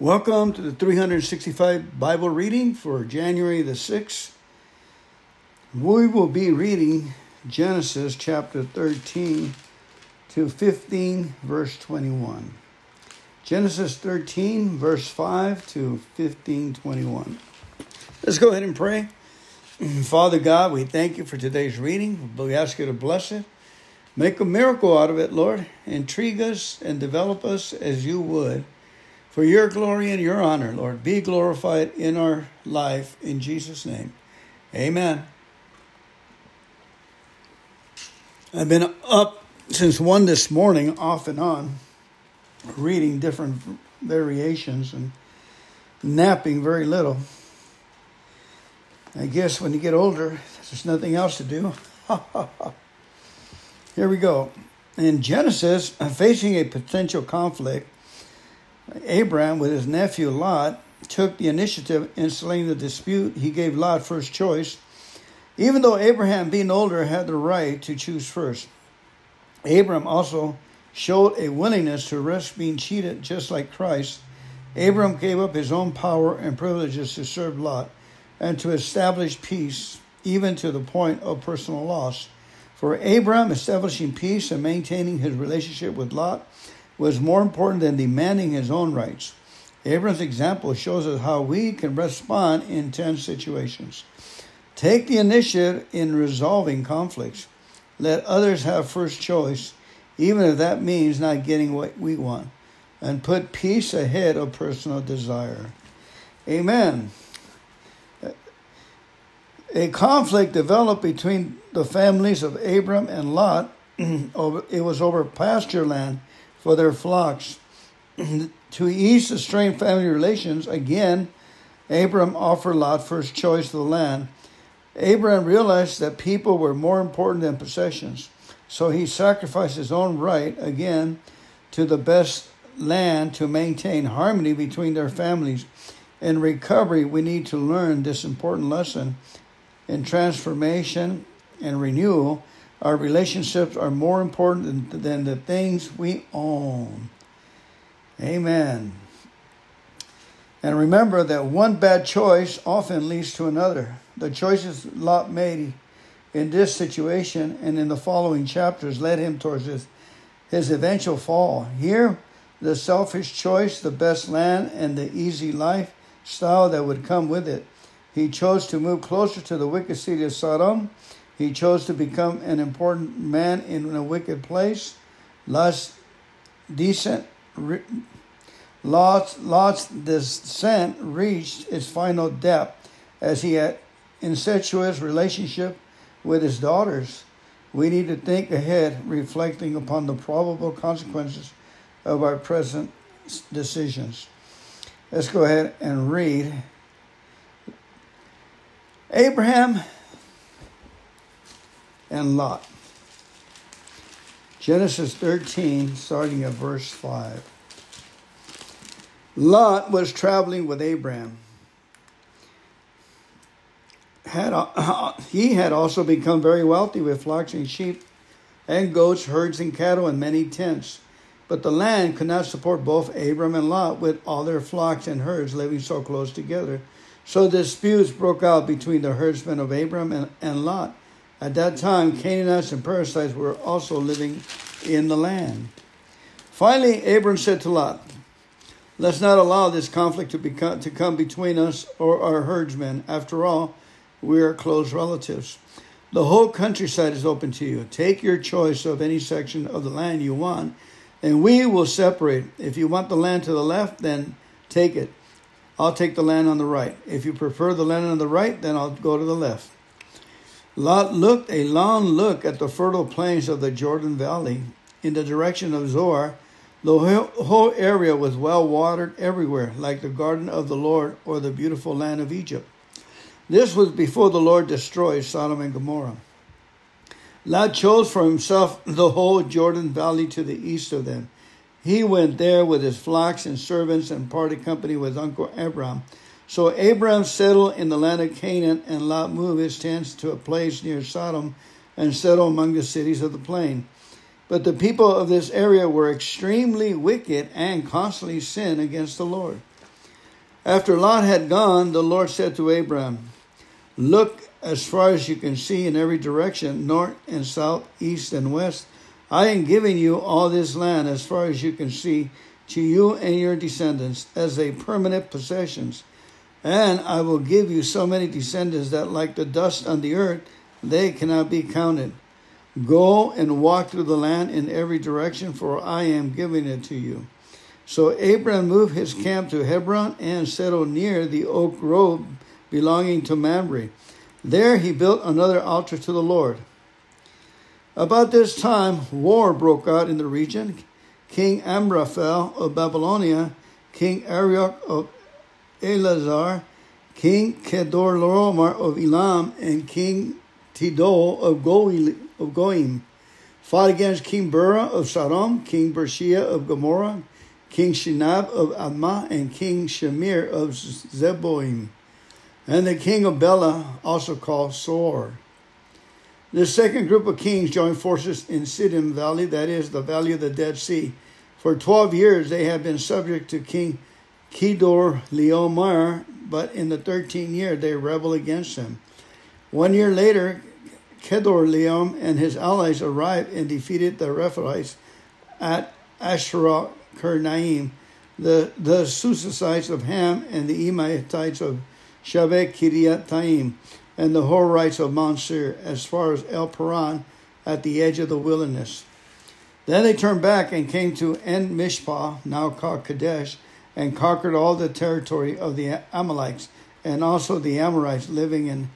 Welcome to the 365 Bible reading for January the 6th. We will be reading Genesis chapter 13 to 15, verse 21. Genesis 13, verse 5 to 15, 21. Let's go ahead and pray. Father God, we thank you for today's reading. We ask you to bless it. Make a miracle out of it, Lord. Intrigue us and develop us as you would for your glory and your honor, Lord. Be glorified in our life in Jesus' name. Amen. I've been up since 1 this morning, off and on, reading different variations and napping very little. I guess when you get older, there's nothing else to do. Here we go. In Genesis, facing a potential conflict, Abraham, with his nephew Lot, took the initiative in settling the dispute. He gave Lot first choice, even though Abraham, being older, had the right to choose first. Abraham also showed a willingness to risk being cheated just like Christ. Abraham gave up his own power and privileges to serve Lot and to establish peace, even to the point of personal loss. For Abraham, establishing peace and maintaining his relationship with Lot was more important than demanding his own rights. Abraham's example shows us how we can respond in tense situations. Take the initiative in resolving conflicts. Let others have first choice, even if that means not getting what we want, and put peace ahead of personal desire. Amen. A conflict developed between the families of Abram and Lot. it was over pasture land for their flocks. to ease the strained family relations, again, Abram offered Lot first choice of the land. Abram realized that people were more important than possessions, so he sacrificed his own right again to the best land to maintain harmony between their families. In recovery, we need to learn this important lesson. In transformation and renewal, our relationships are more important than, than the things we own. Amen. And remember that one bad choice often leads to another. The choices Lot made in this situation and in the following chapters led him towards his, his eventual fall. Here, the selfish choice, the best land, and the easy lifestyle that would come with it. He chose to move closer to the wicked city of Sodom he chose to become an important man in a wicked place. Lot's descent, Lot's, Lot's descent reached its final depth as he had incestuous relationship with his daughters. We need to think ahead, reflecting upon the probable consequences of our present decisions. Let's go ahead and read. Abraham and Lot. Genesis 13, starting at verse 5. Lot was traveling with Abraham. Had, uh, he had also become very wealthy with flocks and sheep and goats, herds and cattle, and many tents. But the land could not support both Abram and Lot with all their flocks and herds living so close together. So disputes broke out between the herdsmen of Abram and, and Lot. At that time, Canaanites and Perizzites were also living in the land. Finally, Abram said to Lot, Let's not allow this conflict to, become, to come between us or our herdsmen. After all, we are close relatives. The whole countryside is open to you. Take your choice of any section of the land you want, and we will separate. If you want the land to the left, then take it. I'll take the land on the right. If you prefer the land on the right, then I'll go to the left. Lot looked a long look at the fertile plains of the Jordan Valley in the direction of Zoar. The whole area was well watered everywhere, like the garden of the Lord or the beautiful land of Egypt. This was before the Lord destroyed Sodom and Gomorrah. Lot chose for himself the whole Jordan Valley to the east of them. He went there with his flocks and servants and parted company with Uncle Abram so Abram settled in the land of Canaan, and Lot moved his tents to a place near Sodom and settled among the cities of the plain. But the people of this area were extremely wicked and constantly sinned against the Lord. After Lot had gone, the Lord said to Abram, Look as far as you can see in every direction, north and south, east and west. I am giving you all this land as far as you can see to you and your descendants as a permanent possessions. And I will give you so many descendants that, like the dust on the earth, they cannot be counted. Go and walk through the land in every direction, for I am giving it to you. So Abram moved his camp to Hebron and settled near the oak grove belonging to Mamre. There he built another altar to the Lord. About this time, war broke out in the region. King Amraphel of Babylonia, King Arioch of Ellasar, King Kedorlaomer of Elam, and King Tidal of, Goim fought against King Bera of Sodom, King Birsha of Gomorrah, King Shinab of Admah, and King Shamir of Zeboim, and the king of Bela, also called Zoar. The second group of kings joined forces in Siddim Valley, that is, the Valley of the Dead Sea. For 12 years they had been subject to King Kedor Leomar, but in the 13th year they rebelled against him. One year later, Kedor Leom and his allies arrived and defeated the Rephaites at Asherah Karnaim, the, the Zuzites of Ham and the Emaites of Shaveh Kiriat Taim, and the Horites of Mount Seir, as far as El Paran at the edge of the wilderness. Then they turned back and came to En Mishpah, now called Kadesh, and conquered all the territory of the Amalekites and also the Amorites living in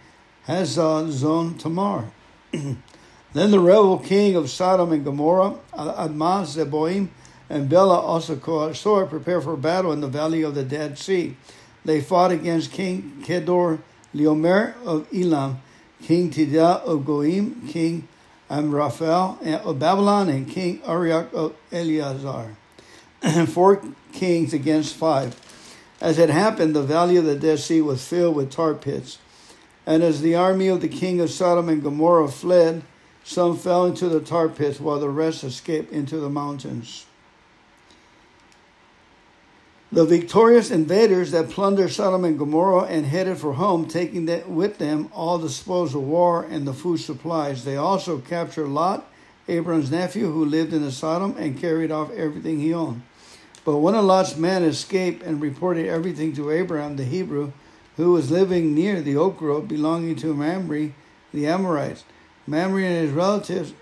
Hazazon Tamar. then the rebel king of Sodom and Gomorrah, Admah Zeboim, and Bela also called Zoar prepared for battle in the valley of the Dead Sea. They fought against King Kedor Leomer of Elam, King Tidal of Goim, King Amraphel of Babylon, and King Arioch of Eleazar. Four kings against five. As it happened, the valley of the Dead Sea was filled with tar pits. And as the army of the king of Sodom and Gomorrah fled, some fell into the tar pits, while the rest escaped into the mountains. The victorious invaders that plundered Sodom and Gomorrah and headed for home, taking with them all the spoils of war and the food supplies. They also captured Lot, Abram's nephew, who lived in Sodom, and carried off everything he owned. But one of Lot's men escaped and reported everything to Abraham the Hebrew, who was living near the oak grove belonging to Mamre, the Amorites. Mamre and his relatives,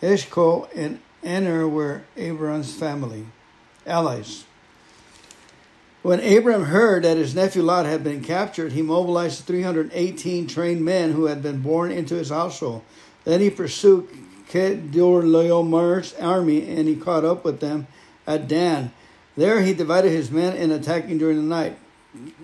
Eshcol and Aner, were Abraham's family, allies. When Abram heard that his nephew Lot had been captured, he mobilized 318 trained men who had been born into his household. Then he pursued Kedorlaomer's army and he caught up with them at Dan. There he divided his men in attacking during the night.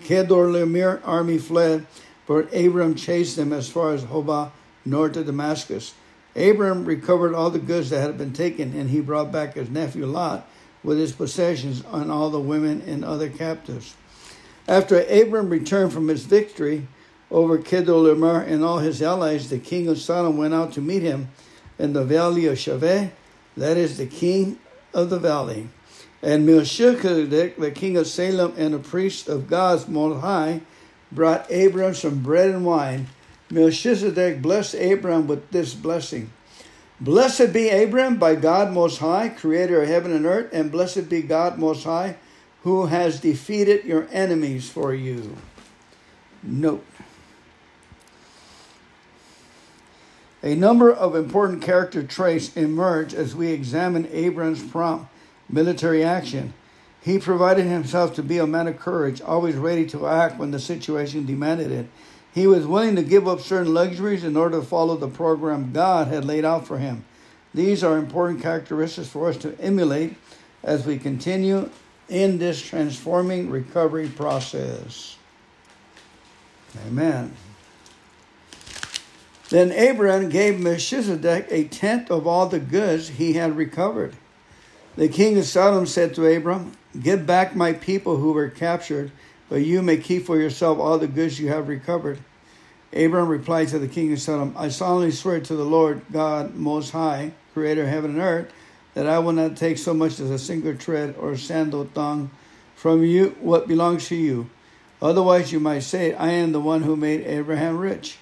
Kedorlaomer army fled, but Abram chased them as far as Hobah, north of Damascus. Abram recovered all the goods that had been taken, and he brought back his nephew Lot with his possessions and all the women and other captives. After Abram returned from his victory over Kedorlaomer and all his allies, the king of Sodom went out to meet him in the valley of Shaveh, that is the king of the valley. And Melchizedek, the king of Salem and a priest of God's Most High, brought Abram some bread and wine. Melchizedek blessed Abram with this blessing. Blessed be Abram by God Most High, creator of heaven and earth, and blessed be God Most High, who has defeated your enemies for you. Note. A number of important character traits emerge as we examine Abram's prompt military action. He provided himself to be a man of courage, always ready to act when the situation demanded it. He was willing to give up certain luxuries in order to follow the program God had laid out for him. These are important characteristics for us to emulate as we continue in this transforming recovery process. Amen. Then Abraham gave Melchizedek a tenth of all the goods he had recovered. The king of Sodom said to Abram, Give back my people who were captured, but you may keep for yourself all the goods you have recovered. Abram replied to the king of Sodom, I solemnly swear to the Lord God Most High, creator of heaven and earth, that I will not take so much as a single tread or sandal thong from you what belongs to you. Otherwise, you might say, I am the one who made Abraham rich.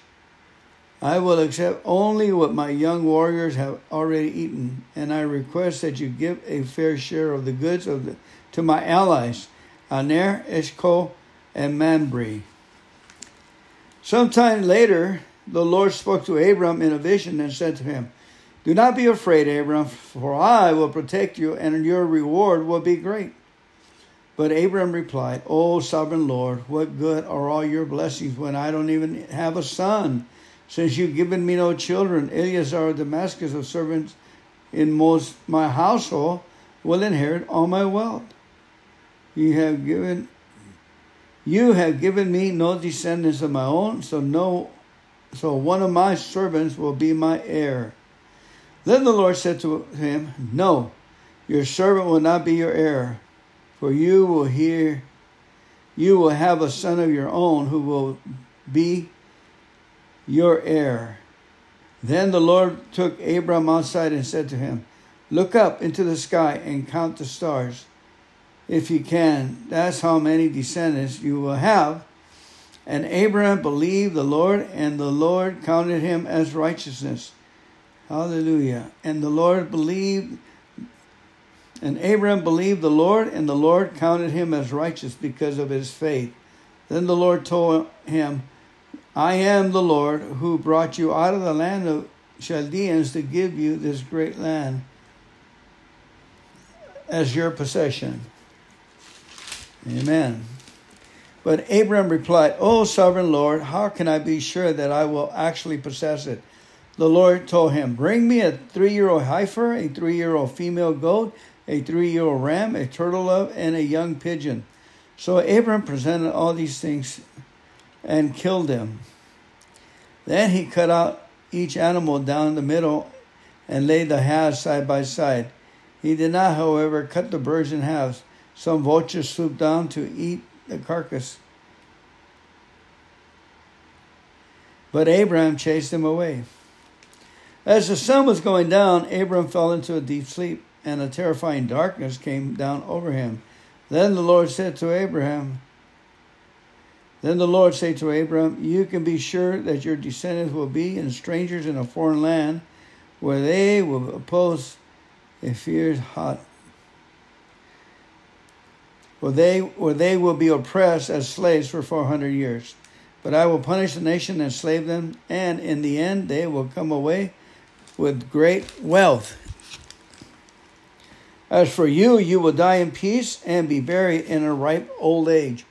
I will accept only what my young warriors have already eaten, and I request that you give a fair share of the goods of the, to my allies, Aner, Eshcol, and Mamre. Sometime later, the Lord spoke to Abram in a vision and said to him, Do not be afraid, Abram, for I will protect you, and your reward will be great. But Abram replied, O sovereign Lord, what good are all your blessings when I don't even have a son? Since you've given me no children, Eleazar of Damascus, of servants in most my household, will inherit all my wealth. You have given you have given me no descendants of my own, so no so one of my servants will be my heir. Then the Lord said to him, No, your servant will not be your heir, for you will hear you will have a son of your own who will be your heir. Then the Lord took Abram outside and said to him, Look up into the sky and count the stars, if you can. That's how many descendants you will have. And Abram believed the Lord, and the Lord counted him as righteousness. Hallelujah. And the Lord believed, and Abram believed the Lord, and the Lord counted him as righteous because of his faith. Then the Lord told him, I am the Lord who brought you out of the land of Chaldeans to give you this great land as your possession. Amen. But Abram replied, O sovereign Lord, how can I be sure that I will actually possess it? The Lord told him, Bring me a three year old heifer, a three year old female goat, a three year old ram, a turtle dove, and a young pigeon. So Abram presented all these things and killed them. Then he cut out each animal down the middle and laid the halves side by side. He did not, however, cut the birds in halves. Some vultures swooped down to eat the carcass. But Abraham chased them away. As the sun was going down, Abram fell into a deep sleep, and a terrifying darkness came down over him. Then the Lord said to Abraham, then the Lord said to Abram, You can be sure that your descendants will be in strangers in a foreign land, where they will oppose a fierce hot where they where they will be oppressed as slaves for four hundred years. But I will punish the nation and slave them, and in the end they will come away with great wealth. As for you, you will die in peace and be buried in a ripe old age.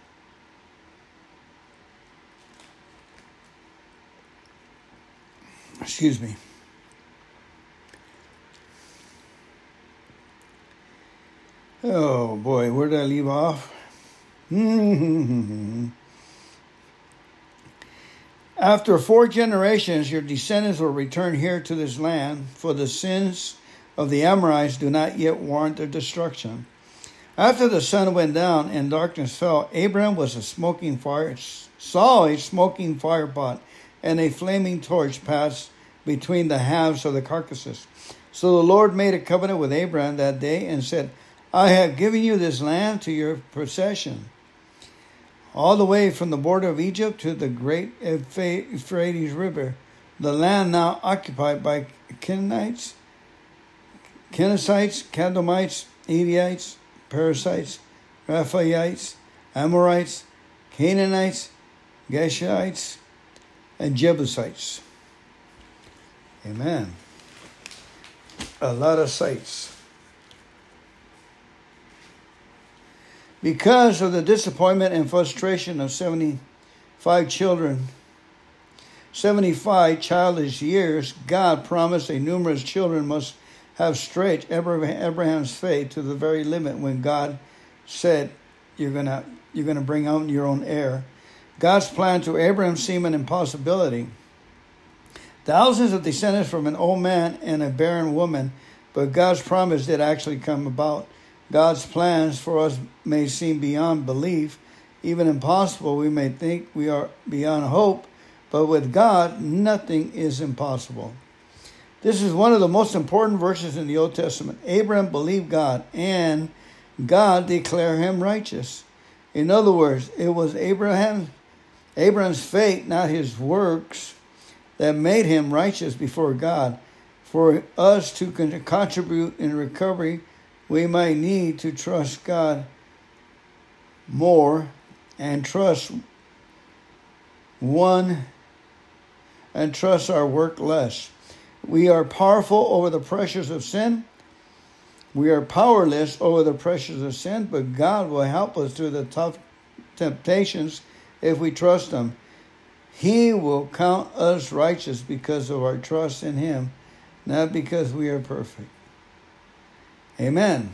Excuse me. Oh boy, where did I leave off? After four generations, your descendants will return here to this land, for the sins of the Amorites do not yet warrant their destruction. After the sun went down and darkness fell, Abraham was a smoking fire, saw a smoking fire pot and a flaming torch pass between the halves of the carcasses. So the Lord made a covenant with Abraham that day and said, I have given you this land to your possession, all the way from the border of Egypt to the great Euphrates River, the land now occupied by Canaanites, Kenizzites, Kadmonites, Hittites, Perizzites, Rephaites, Amorites, Canaanites, Geshites, and Jebusites. Amen. A lot of sites. Because of the disappointment and frustration of 75 children, 75 childish years, God promised a numerous children must have stretched Abraham's faith to the very limit when God said, You're gonna you're gonna bring out your own heir. God's plan to Abraham seemed an impossibility. Thousands of descendants from an old man and a barren woman, but God's promise did actually come about. God's plans for us may seem beyond belief, even impossible. We may think we are beyond hope, but with God, nothing is impossible. This is one of the most important verses in the Old Testament. Abraham believed God, and God declared him righteous. In other words, it was Abraham, Abraham's faith, not his works, that made him righteous before God. For us to contribute in recovery, we might need to trust God more and trust one and trust our work less. We are powerful over the pressures of sin. We are powerless over the pressures of sin, but God will help us through the tough temptations if we trust Him. He will count us righteous because of our trust in Him, not because we are perfect. Amen.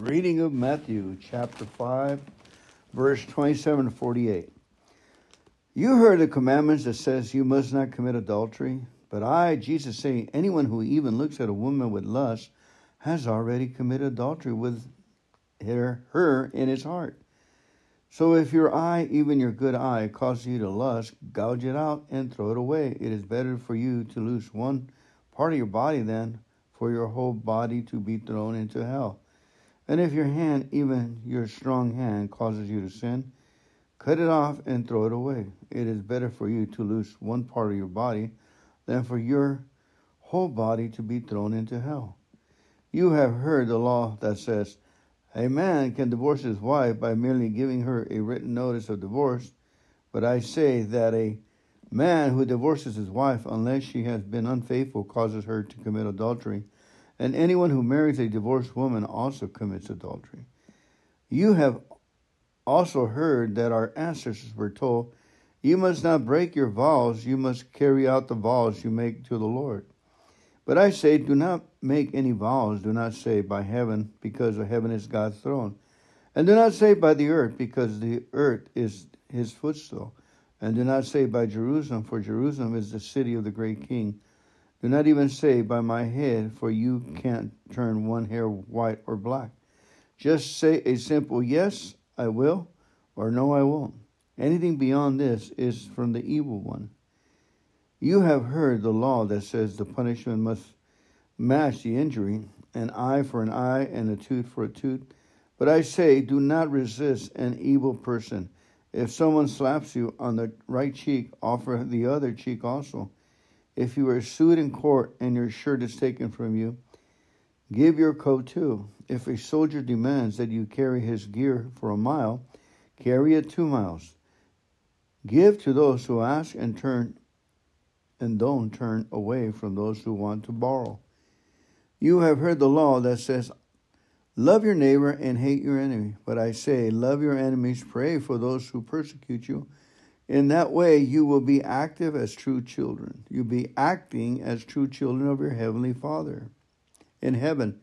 Reading of Matthew chapter 5, verse 27 to 48. You heard the commandments that says you must not commit adultery, but I, Jesus, say, anyone who even looks at a woman with lust has already committed adultery with her, her in his heart. So if your eye, even your good eye, causes you to lust, gouge it out and throw it away. It is better for you to lose one part of your body than for your whole body to be thrown into hell. And if your hand, even your strong hand, causes you to sin, cut it off and throw it away. It is better for you to lose one part of your body than for your whole body to be thrown into hell. You have heard the law that says, A man can divorce his wife by merely giving her a written notice of divorce, but I say that a man who divorces his wife unless she has been unfaithful causes her to commit adultery, and anyone who marries a divorced woman also commits adultery. You have also heard that our ancestors were told, you must not break your vows, you must carry out the vows you make to the Lord. But I say, do not make any vows. Do not say by heaven, because the heaven is God's throne. And do not say by the earth, because the earth is his footstool. And do not say by Jerusalem, for Jerusalem is the city of the great king. Do not even say by my head, for you can't turn one hair white or black. Just say a simple yes, I will, or no, I won't. Anything beyond this is from the evil one. You have heard the law that says the punishment must match the injury, an eye for an eye and a tooth for a tooth. But I say, do not resist an evil person. If someone slaps you on the right cheek, offer the other cheek also. If you are sued in court and your shirt is taken from you, give your coat too. If a soldier demands that you carry his gear for a mile, carry it two miles. Give to those who ask and turn and don't turn away from those who want to borrow. You have heard the law that says, Love your neighbor and hate your enemy. But I say, Love your enemies, pray for those who persecute you. In that way, you will be active as true children. You'll be acting as true children of your heavenly Father in heaven.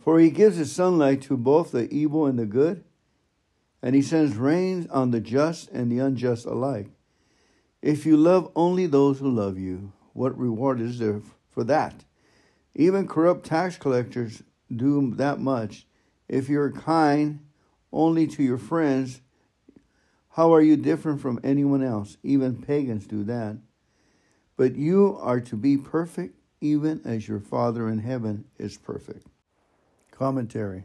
For he gives his sunlight to both the evil and the good and he sends rains on the just and the unjust alike. If you love only those who love you, what reward is there for that? Even corrupt tax collectors do that much. If you're kind only to your friends, how are you different from anyone else? Even pagans do that. But you are to be perfect, even as your Father in heaven is perfect. Commentary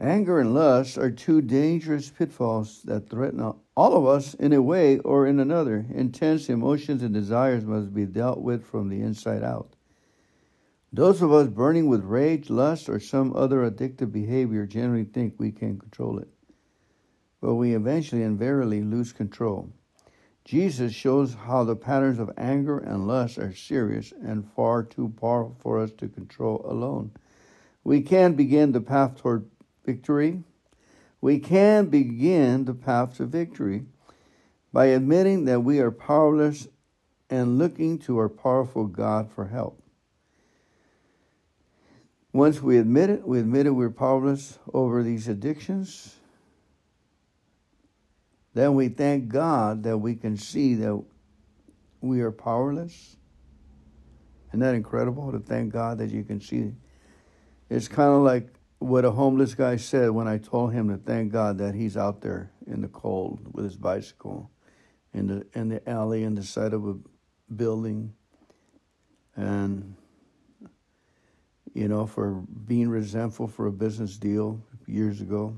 Anger and lust are two dangerous pitfalls that threaten all of us in a way or in another. Intense emotions and desires must be dealt with from the inside out. Those of us burning with rage, lust, or some other addictive behavior generally think we can control it. But we eventually and verily lose control. Jesus shows how the patterns of anger and lust are serious and far too powerful for us to control alone. We can begin the path toward victory, we can begin the path to victory by admitting that we are powerless and looking to our powerful God for help. Once we admit it, we admit it we're powerless over these addictions, then we thank God that we can see that we are powerless. Isn't that incredible to thank God that you can see? It's kind of like what a homeless guy said when I told him to thank God that he's out there in the cold with his bicycle in the in the alley in the side of a building and you know for being resentful for a business deal years ago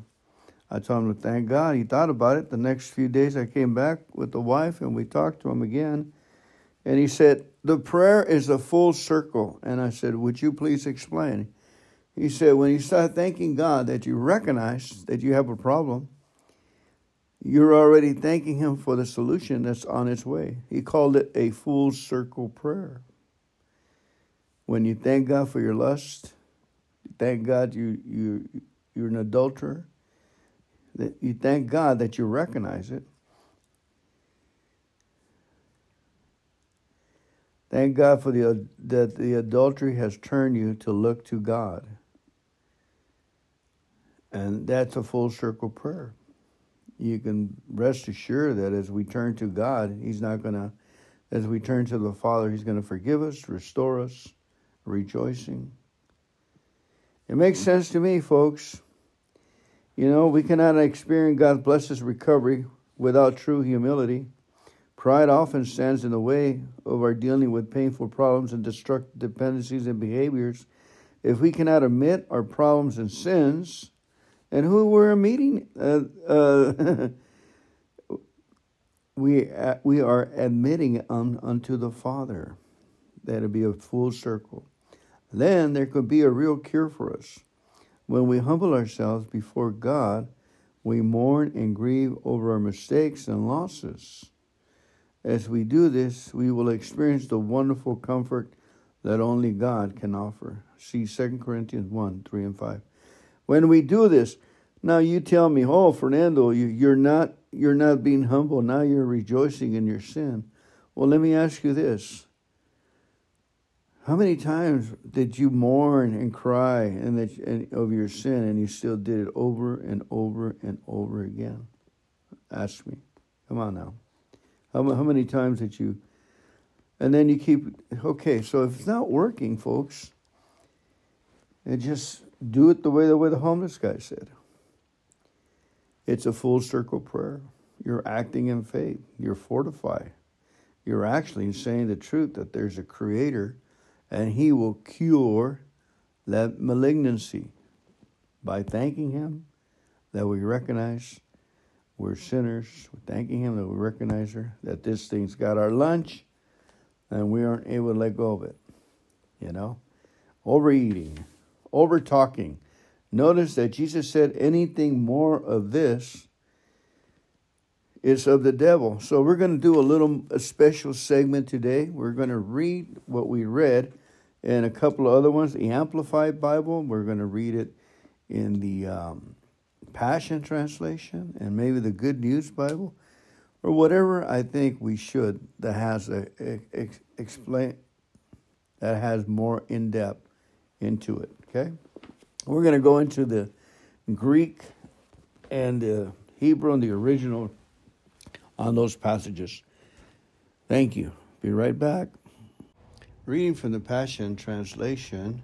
I told him to thank God. He thought about it. The next few days, I came back with the wife and we talked to him again. And he said, The prayer is a full circle. And I said, Would you please explain? He said, When you start thanking God that you recognize that you have a problem, you're already thanking Him for the solution that's on its way. He called it a full circle prayer. When you thank God for your lust, thank God you, you, you're an adulterer, that you thank God that you recognize it. Thank God for the that the adultery has turned you to look to God. And that's a full circle prayer. You can rest assured that as we turn to God, He's not going to, as we turn to the Father, He's going to forgive us, restore us, rejoicing. It makes sense to me, folks. You know, we cannot experience God's blessed recovery without true humility. Pride often stands in the way of our dealing with painful problems and destructive dependencies and behaviors. If we cannot admit our problems and sins, and who we're meeting, uh, uh, we uh, we are admitting un, unto the Father. That'll be a full circle. Then there could be a real cure for us. When we humble ourselves before God, we mourn and grieve over our mistakes and losses. As we do this, we will experience the wonderful comfort that only God can offer. See 2 Corinthians 1 3 and 5. When we do this, now you tell me, oh, Fernando, you, you're not you're not being humble. Now you're rejoicing in your sin. Well, let me ask you this: how many times did you mourn and cry and that and, of your sin, and you still did it over and over and over again? Ask me. Come on now. How, how many times did you? And then you keep. Okay, so if it's not working, folks, it just do it the way the way the homeless guy said. It's a full circle prayer. You're acting in faith. You're fortified. You're actually saying the truth that there's a creator and he will cure that malignancy by thanking him that we recognize we're sinners, we're thanking him that we recognize her, that this thing's got our lunch and we aren't able to let go of it. You know? Overeating, over talking. Notice that Jesus said anything more of this is of the devil. So we're going to do a little a special segment today. We're going to read what we read and a couple of other ones. The Amplified Bible, we're going to read it in the um, Passion Translation and maybe the Good News Bible or whatever I think we should that has a, a, a explain that has more in depth into it. Okay, we're going to go into the Greek and the Hebrew and the original on those passages. Thank you. Be right back. Reading from the Passion Translation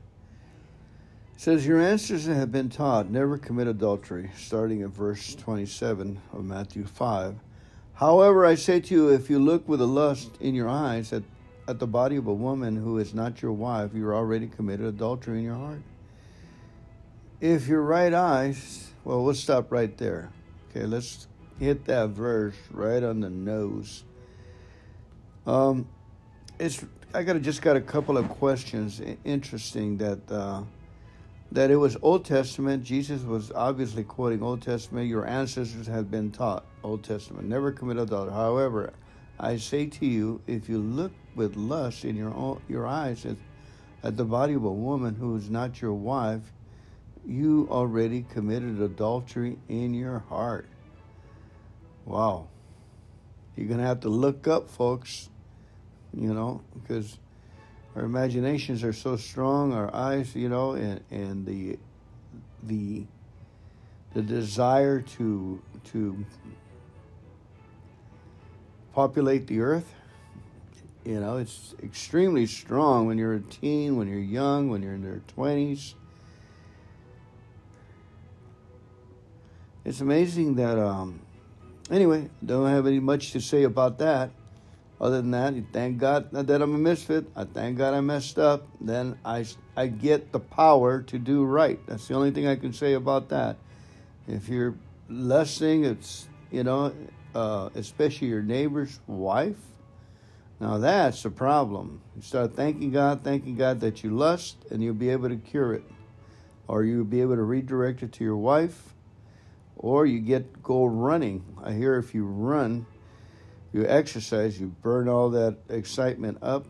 says, Your ancestors have been taught never commit adultery, starting at verse 27 of Matthew 5. However, I say to you, if you look with a lust in your eyes at, at the body of a woman who is not your wife, you're already committed adultery in your heart. If your right eyes, well, we'll stop right there. Okay, let's hit that verse right on the nose. Um, it's I got just got a couple of questions. Interesting that uh, that it was Old Testament. Jesus was obviously quoting Old Testament. Your ancestors have been taught Old Testament. Never commit adultery. However, I say to you, if you look with lust in your own, your eyes at, at the body of a woman who is not your wife, you already committed adultery in your heart. Wow. You're going to have to look up, folks you know, because our imaginations are so strong, our eyes, you know, and, and the the the desire to to populate the earth, you know, it's extremely strong when you're a teen, when you're young, when you're in your twenties. It's amazing that um anyway, don't have any much to say about that. Other than that, thank God that I'm a misfit. I thank God I messed up. Then I, I get the power to do right. That's the only thing I can say about that. If you're lusting, it's you know, uh, especially your neighbor's wife. Now that's a problem. You start thanking God, thanking God that you lust, and you'll be able to cure it, or you'll be able to redirect it to your wife, or you get go running. I hear if you run, you exercise, you burn all that excitement up,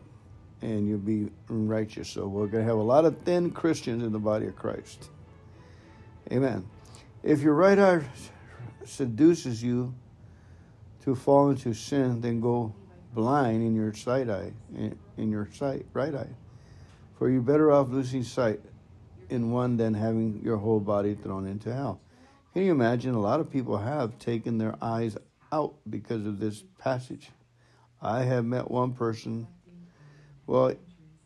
and you'll be righteous. So we're going to have a lot of thin Christians in the body of Christ. Amen. If your right eye seduces you to fall into sin, then go blind in your sight eye, in your sight right eye. For you're better off losing sight in one than having your whole body thrown into hell. Can you imagine? A lot of people have taken their eyes out because of this passage. I have met one person well,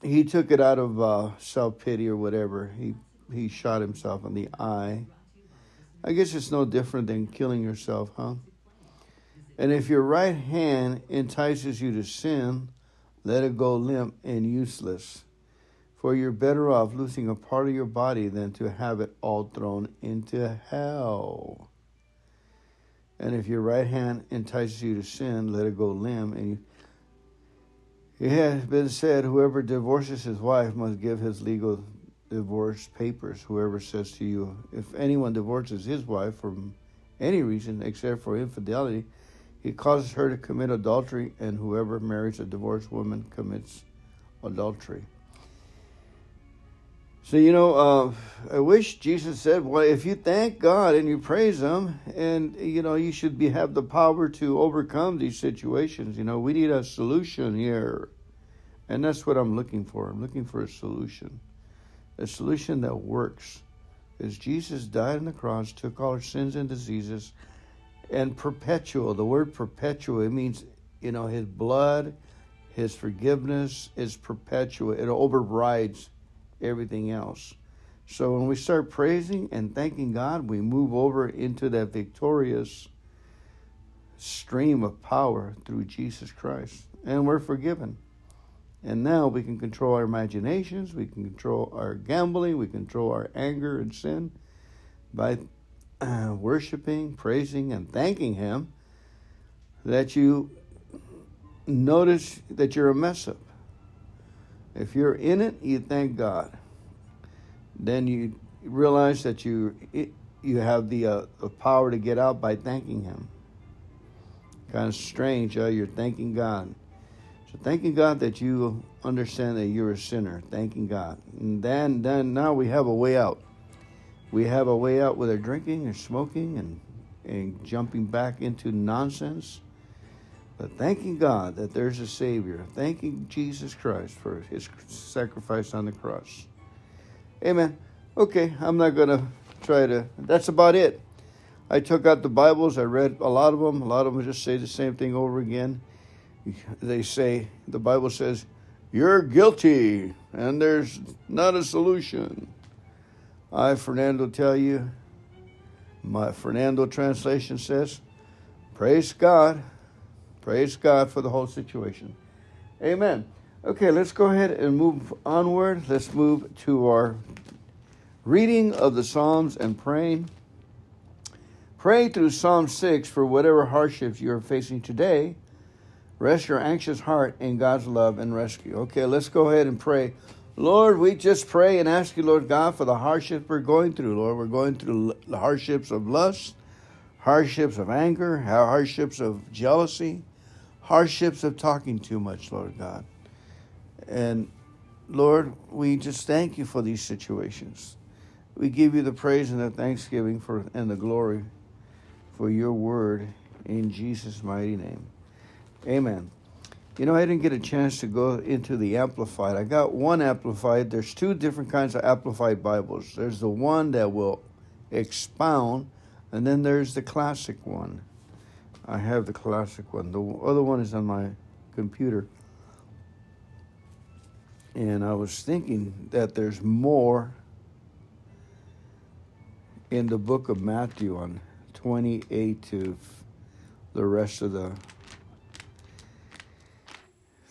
he took it out of uh, self pity or whatever. He he shot himself in the eye. I guess it's no different than killing yourself, huh? And if your right hand entices you to sin, let it go limp and useless. For you're better off losing a part of your body than to have it all thrown into hell. And if your right hand entices you to sin, let it go limp and it has been said whoever divorces his wife must give his legal divorce papers. Whoever says to you, if anyone divorces his wife for any reason except for infidelity, he causes her to commit adultery, and whoever marries a divorced woman commits adultery. So, you know, uh, I wish Jesus said, well, if you thank God and you praise Him, and, you know, you should be, have the power to overcome these situations. You know, we need a solution here. And that's what I'm looking for. I'm looking for a solution, a solution that works. As Jesus died on the cross, took all our sins and diseases, and perpetual, the word perpetual, it means, you know, His blood, His forgiveness is perpetual. It overrides everything else. So when we start praising and thanking God, we move over into that victorious stream of power through Jesus Christ. And we're forgiven. And now we can control our imaginations, we can control our gambling, we control our anger and sin by uh, worshiping, praising, and thanking Him that you notice that you're a mess up. If you're in it, you thank God. Then you realize that you you have the, uh, the power to get out by thanking Him. Kind of strange, huh? You're thanking God. So thanking God that you understand that you're a sinner. Thanking God. And then, then now we have a way out. We have a way out with our drinking and smoking and, and jumping back into nonsense. But thanking God that there's a Savior, thanking Jesus Christ for his sacrifice on the cross. Amen. Okay, I'm not going to try to, that's about it. I took out the Bibles, I read a lot of them. A lot of them just say the same thing over again. They say, the Bible says, you're guilty and there's not a solution. I, Fernando, tell you, my Fernando translation says, Praise God Praise God for the whole situation. Amen. Okay, let's go ahead and move onward. Let's move to our reading of the Psalms and praying. Pray through Psalm 6 for whatever hardships you are facing today. Rest your anxious heart in God's love and rescue. Okay, let's go ahead and pray. Lord, we just pray and ask you, Lord God, for the hardships we're going through, Lord. We're going through the hardships of lust, hardships of anger, hardships of jealousy, hardships of talking too much, Lord God. And Lord, we just thank you for these situations. We give you the praise and the thanksgiving for and the glory for your word in Jesus' mighty name. Amen. You know, I didn't get a chance to go into the Amplified. I got one Amplified. There's two different kinds of Amplified Bibles. There's the one that will expound, and then there's the classic one. I have the classic one. The other one is on my computer. And I was thinking that there's more in the book of Matthew on 28 to the rest of the.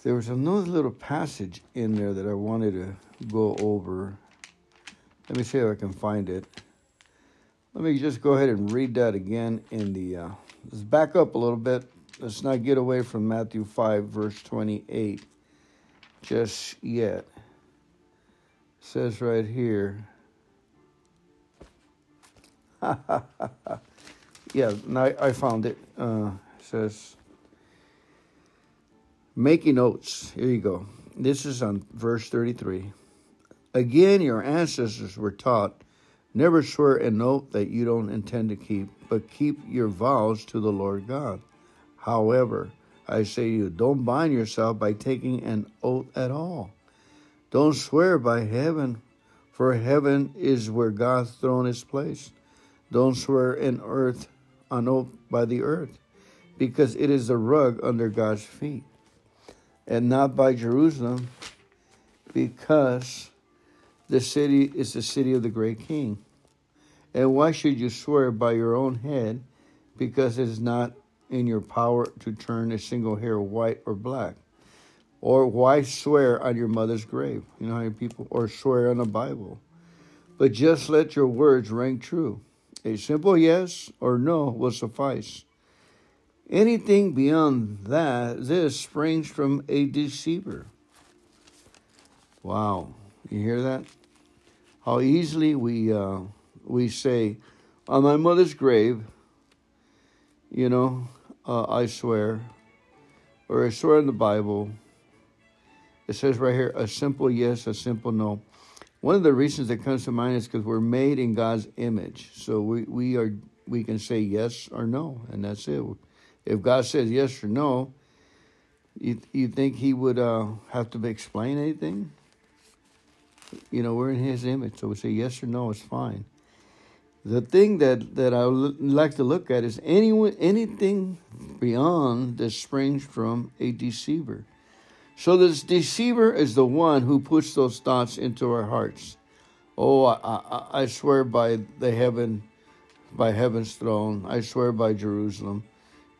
There was another little passage in there that I wanted to go over. Let me see if I can find it. Let me just go ahead and read that again in the. Uh, let's back up a little bit. Let's not get away from Matthew 5, verse 28 just yet. It says right here. yeah, I, I found it. Uh, it says, making notes. Here you go. This is on verse 33. Again, your ancestors were taught never swear an oath that you don't intend to keep, but keep your vows to the Lord God. However, I say to you, don't bind yourself by taking an oath at all. Don't swear by heaven, for heaven is where God's throne is placed. Don't swear in earth on oath by the earth, because it is the rug under God's feet, and not by Jerusalem, because the city is the city of the great king. And why should you swear by your own head, because it is not in your power to turn a single hair white or black? Or why swear on your mother's grave? You know how people, or swear on the Bible. But just let your words ring true. A simple yes or no will suffice. Anything beyond that, this springs from a deceiver. Wow. You hear that? How easily we uh, we say, on my mother's grave, you know, uh, I swear, or I swear in the Bible. It says right here, a simple yes, a simple no. One of the reasons that comes to mind is because we're made in God's image. So we, we are we can say yes or no, and that's it. If God says yes or no, you you think He would uh, have to explain anything? You know, we're in His image, so we say yes or no, it's fine. The thing that, that I would like to look at is anyone, anything beyond that springs from a deceiver. So this deceiver is the one who puts those thoughts into our hearts. Oh, I, I, I swear by the heaven, by heaven's throne. I swear by Jerusalem.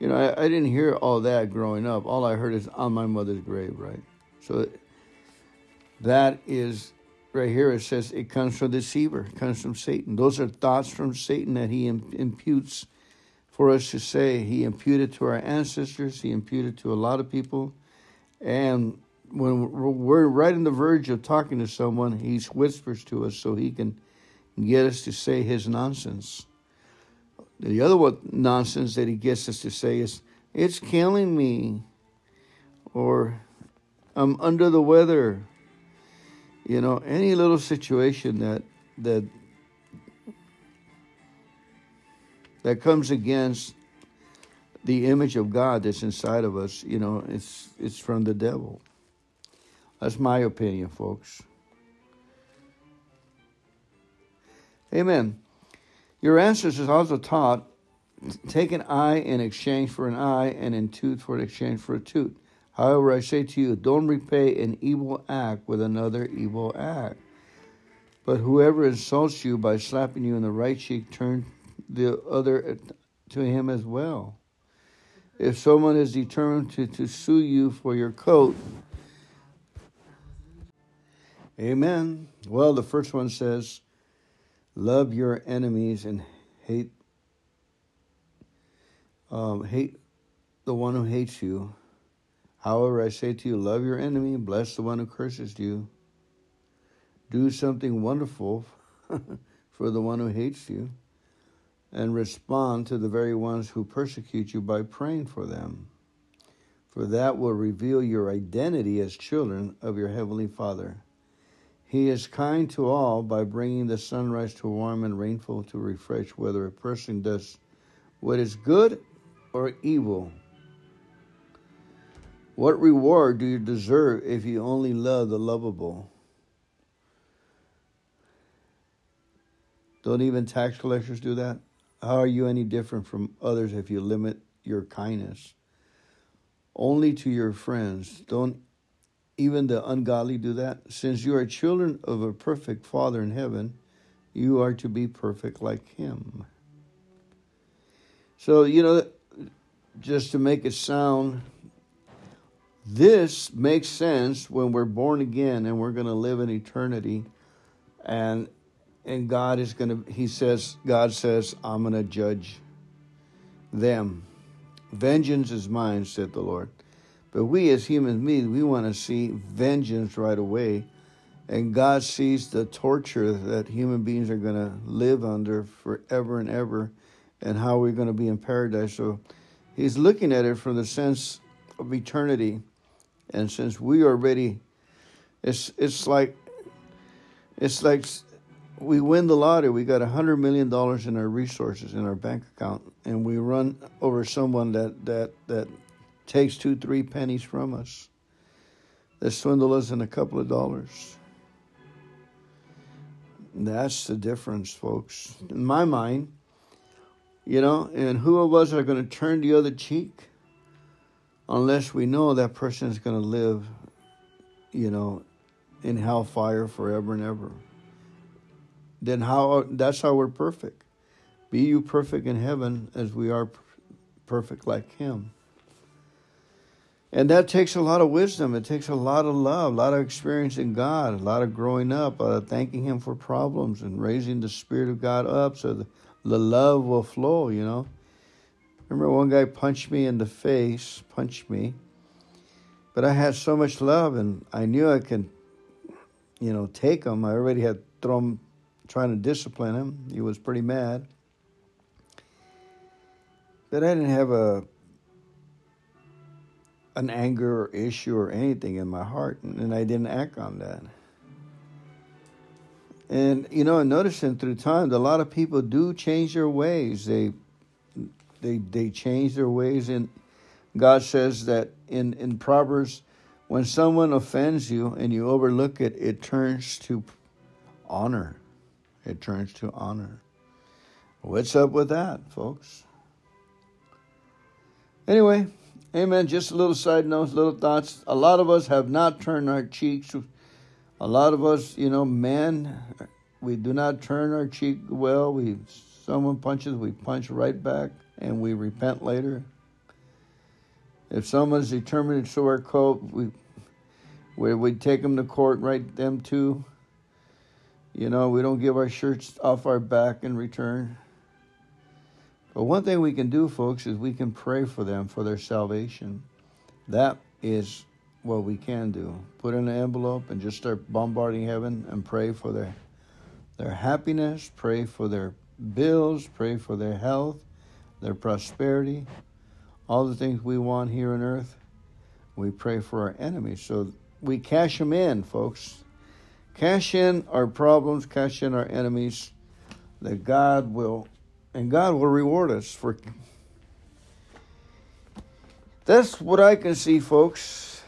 You know, I, I didn't hear all that growing up. All I heard is on my mother's grave, right? So that is right here it says it comes from the deceiver, it comes from Satan. Those are thoughts from Satan that he imputes for us to say. He imputed to our ancestors, he imputed to a lot of people. And when we're right on the verge of talking to someone, he whispers to us so he can get us to say his nonsense. The other what nonsense that he gets us to say is, it's killing me, or I'm under the weather, you know, any little situation that that that comes against the image of God that's inside of us, you know, it's it's from the devil. That's my opinion, folks. Amen. Your ancestors also taught take an eye in exchange for an eye and a tooth for an exchange for a tooth. However, I say to you, don't repay an evil act with another evil act. But whoever insults you by slapping you in the right cheek, turn the other to him as well. If someone is determined to, to sue you for your coat, Amen. Well, the first one says, Love your enemies and hate um, hate the one who hates you. However, I say to you, love your enemy, bless the one who curses you. Do something wonderful for the one who hates you, and respond to the very ones who persecute you by praying for them. For that will reveal your identity as children of your Heavenly Father. He is kind to all by bringing the sunrise to warm and rainfall to refresh, whether a person does what is good or evil. What reward do you deserve if you only love the lovable? Don't even tax collectors do that? How are you any different from others if you limit your kindness? Only to your friends. Don't even the ungodly do that? Since you are children of a perfect Father in heaven, you are to be perfect like Him. So, you know, just to make it sound this makes sense when we're born again and we're going to live in eternity. And and God is going to, he says, God says, I'm going to judge them. Vengeance is mine, said the Lord. But we as human beings, we want to see vengeance right away. And God sees the torture that human beings are going to live under forever and ever and how we're going to be in paradise. So he's looking at it from the sense of eternity. And since we are ready, it's, it's like it's like we win the lottery. We got a hundred million dollars in our resources in our bank account, and we run over someone that that that takes two, three pennies from us. That swindle us in a couple of dollars. That's the difference, folks. In my mind, you know, and who of us are going to turn the other cheek unless we know that person is going to live, you know, in hellfire forever and ever. Then how that's how we're perfect. Be you perfect in heaven as we are perfect like him. And that takes a lot of wisdom. It takes a lot of love, a lot of experience in God, a lot of growing up, uh, thanking Him for problems and raising the Spirit of God up so the, the love will flow, you know. Remember, one guy punched me in the face, punched me, but I had so much love and I knew I could you know, take him. I already had thrown, trying to discipline him. He was pretty mad. But I didn't have a an anger issue or anything in my heart, and I didn't act on that. And you know, noticing through time, a lot of people do change their ways. They they they change their ways, and God says that in in Proverbs when someone offends you and you overlook it, it turns to honor. It turns to honor. What's up with that, folks? Anyway, amen. Just a little side notes, little thoughts. A lot of us have not turned our cheeks. A lot of us, you know, men, we do not turn our cheek well. We someone punches, we punch right back, and we repent later. If someone's determined to wear coat, we we we take them to court, write them too. You know, we don't give our shirts off our back in return. But one thing we can do, folks, is we can pray for them for their salvation. That is what we can do. Put in an envelope and just start bombarding heaven and pray for their their happiness, pray for their bills, pray for their health, their prosperity, all the things we want here on earth, we pray for our enemies. So we cash them in, folks. Cash in our problems, cash in our enemies, that God will, and God will reward us for. That's what I can see, folks.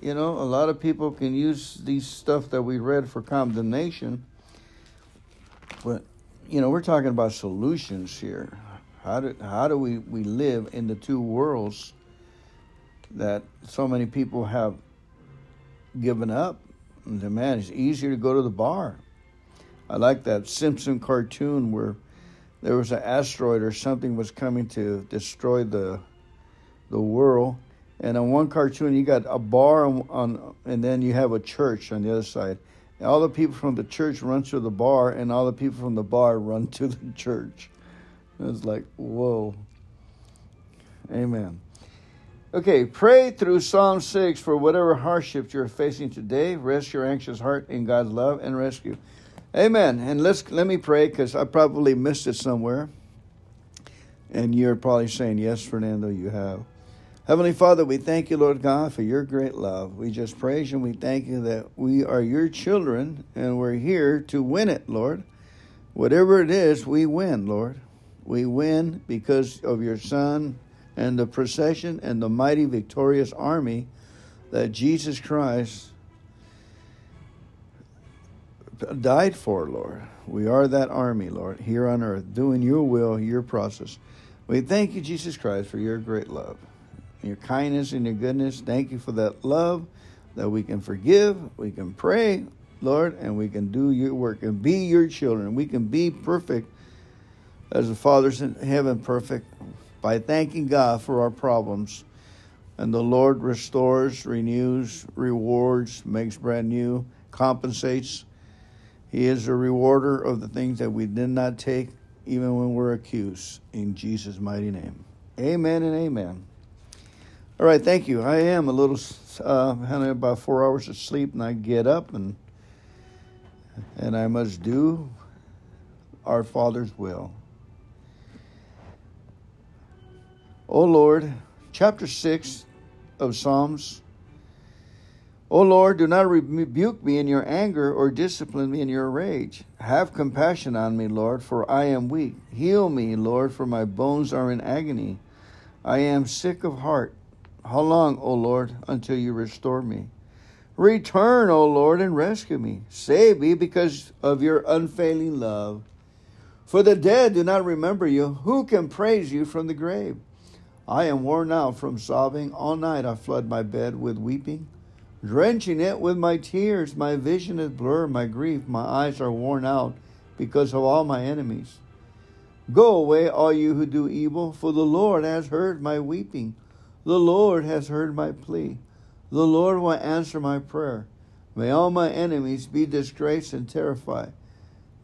You know, a lot of people can use these stuff that we read for condemnation, but you know, we're talking about solutions here. How do how do we, we live in the two worlds that so many people have given up? And man, it's easier to go to the bar. I like that Simpson cartoon where there was an asteroid or something was coming to destroy the the world. And on one cartoon, you got a bar on, on, and then you have a church on the other side. And all the people from the church run to the bar, and all the people from the bar run to the church. It's like, whoa. Amen. Okay, pray through Psalm 6 for whatever hardships you're facing today. Rest your anxious heart in God's love and rescue. Amen. And let's let me pray because I probably missed it somewhere. And you're probably saying, Yes, Fernando, you have. Heavenly Father, we thank you, Lord God, for your great love. We just praise you and we thank you that we are your children and we're here to win it, Lord. Whatever it is, we win, Lord. We win because of your Son and the procession and the mighty victorious army that Jesus Christ died for, Lord. We are that army, Lord, here on earth, doing your will, your process. We thank you, Jesus Christ, for your great love, your kindness and your goodness. Thank you for that love that we can forgive, we can pray, Lord, and we can do your work and be your children. We can be perfect as the Father's in heaven perfect by thanking God for our problems. And the Lord restores, renews, rewards, makes brand new, compensates. He is a rewarder of the things that we did not take, even when we're accused. In Jesus' mighty name. Amen and amen. All right, thank you. I am a little, uh, had about four hours of sleep, and I get up and and I must do our Father's will. O Lord, chapter 6 of Psalms. O Lord, do not rebuke me in your anger or discipline me in your rage. Have compassion on me, Lord, for I am weak. Heal me, Lord, for my bones are in agony. I am sick of heart. How long, O Lord, until you restore me? Return, O Lord, and rescue me. Save me because of your unfailing love. For the dead do not remember you. Who can praise you from the grave? I am worn out from sobbing. All night I flood my bed with weeping, drenching it with my tears. My vision is blurred, my grief, my eyes are worn out because of all my enemies. Go away, all you who do evil, for the Lord has heard my weeping. The Lord has heard my plea. The Lord will answer my prayer. May all my enemies be disgraced and terrified.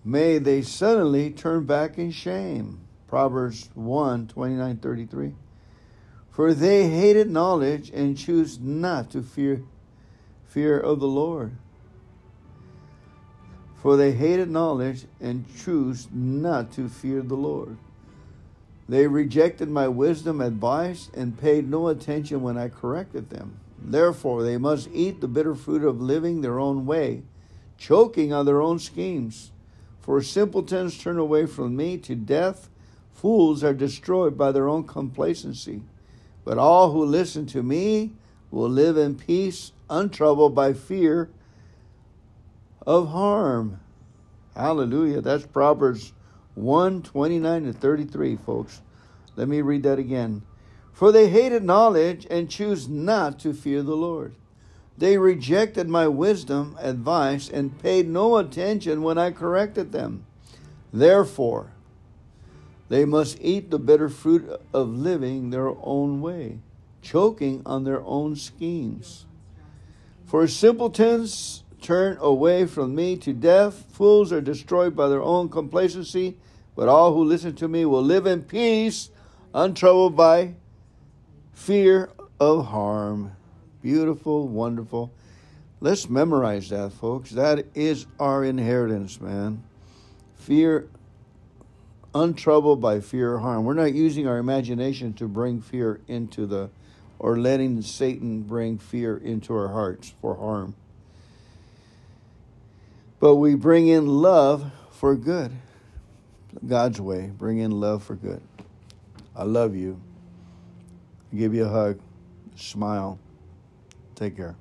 May they suddenly turn back in shame. Proverbs 1 29 33. For they hated knowledge and choose not to fear fear of the Lord. For they hated knowledge and choose not to fear the Lord. They rejected my wisdom advice and paid no attention when I corrected them. Therefore, they must eat the bitter fruit of living their own way, choking on their own schemes. For simpletons turn away from me to death, fools are destroyed by their own complacency. But all who listen to me will live in peace, untroubled by fear of harm. Hallelujah. That's Proverbs 1 29 to 33, folks. Let me read that again. For they hated knowledge and choose not to fear the Lord. They rejected my wisdom, advice, and paid no attention when I corrected them. Therefore, they must eat the bitter fruit of living their own way, choking on their own schemes. For simpletons turn away from me to death, fools are destroyed by their own complacency, but all who listen to me will live in peace, untroubled by fear of harm. Beautiful, wonderful. Let's memorize that, folks. That is our inheritance, man. Fear, untroubled by fear or harm. We're not using our imagination to bring fear into the, or letting Satan bring fear into our hearts for harm. But we bring in love for good. God's way. Bring in love for good. I love you give you a hug, smile. Take care.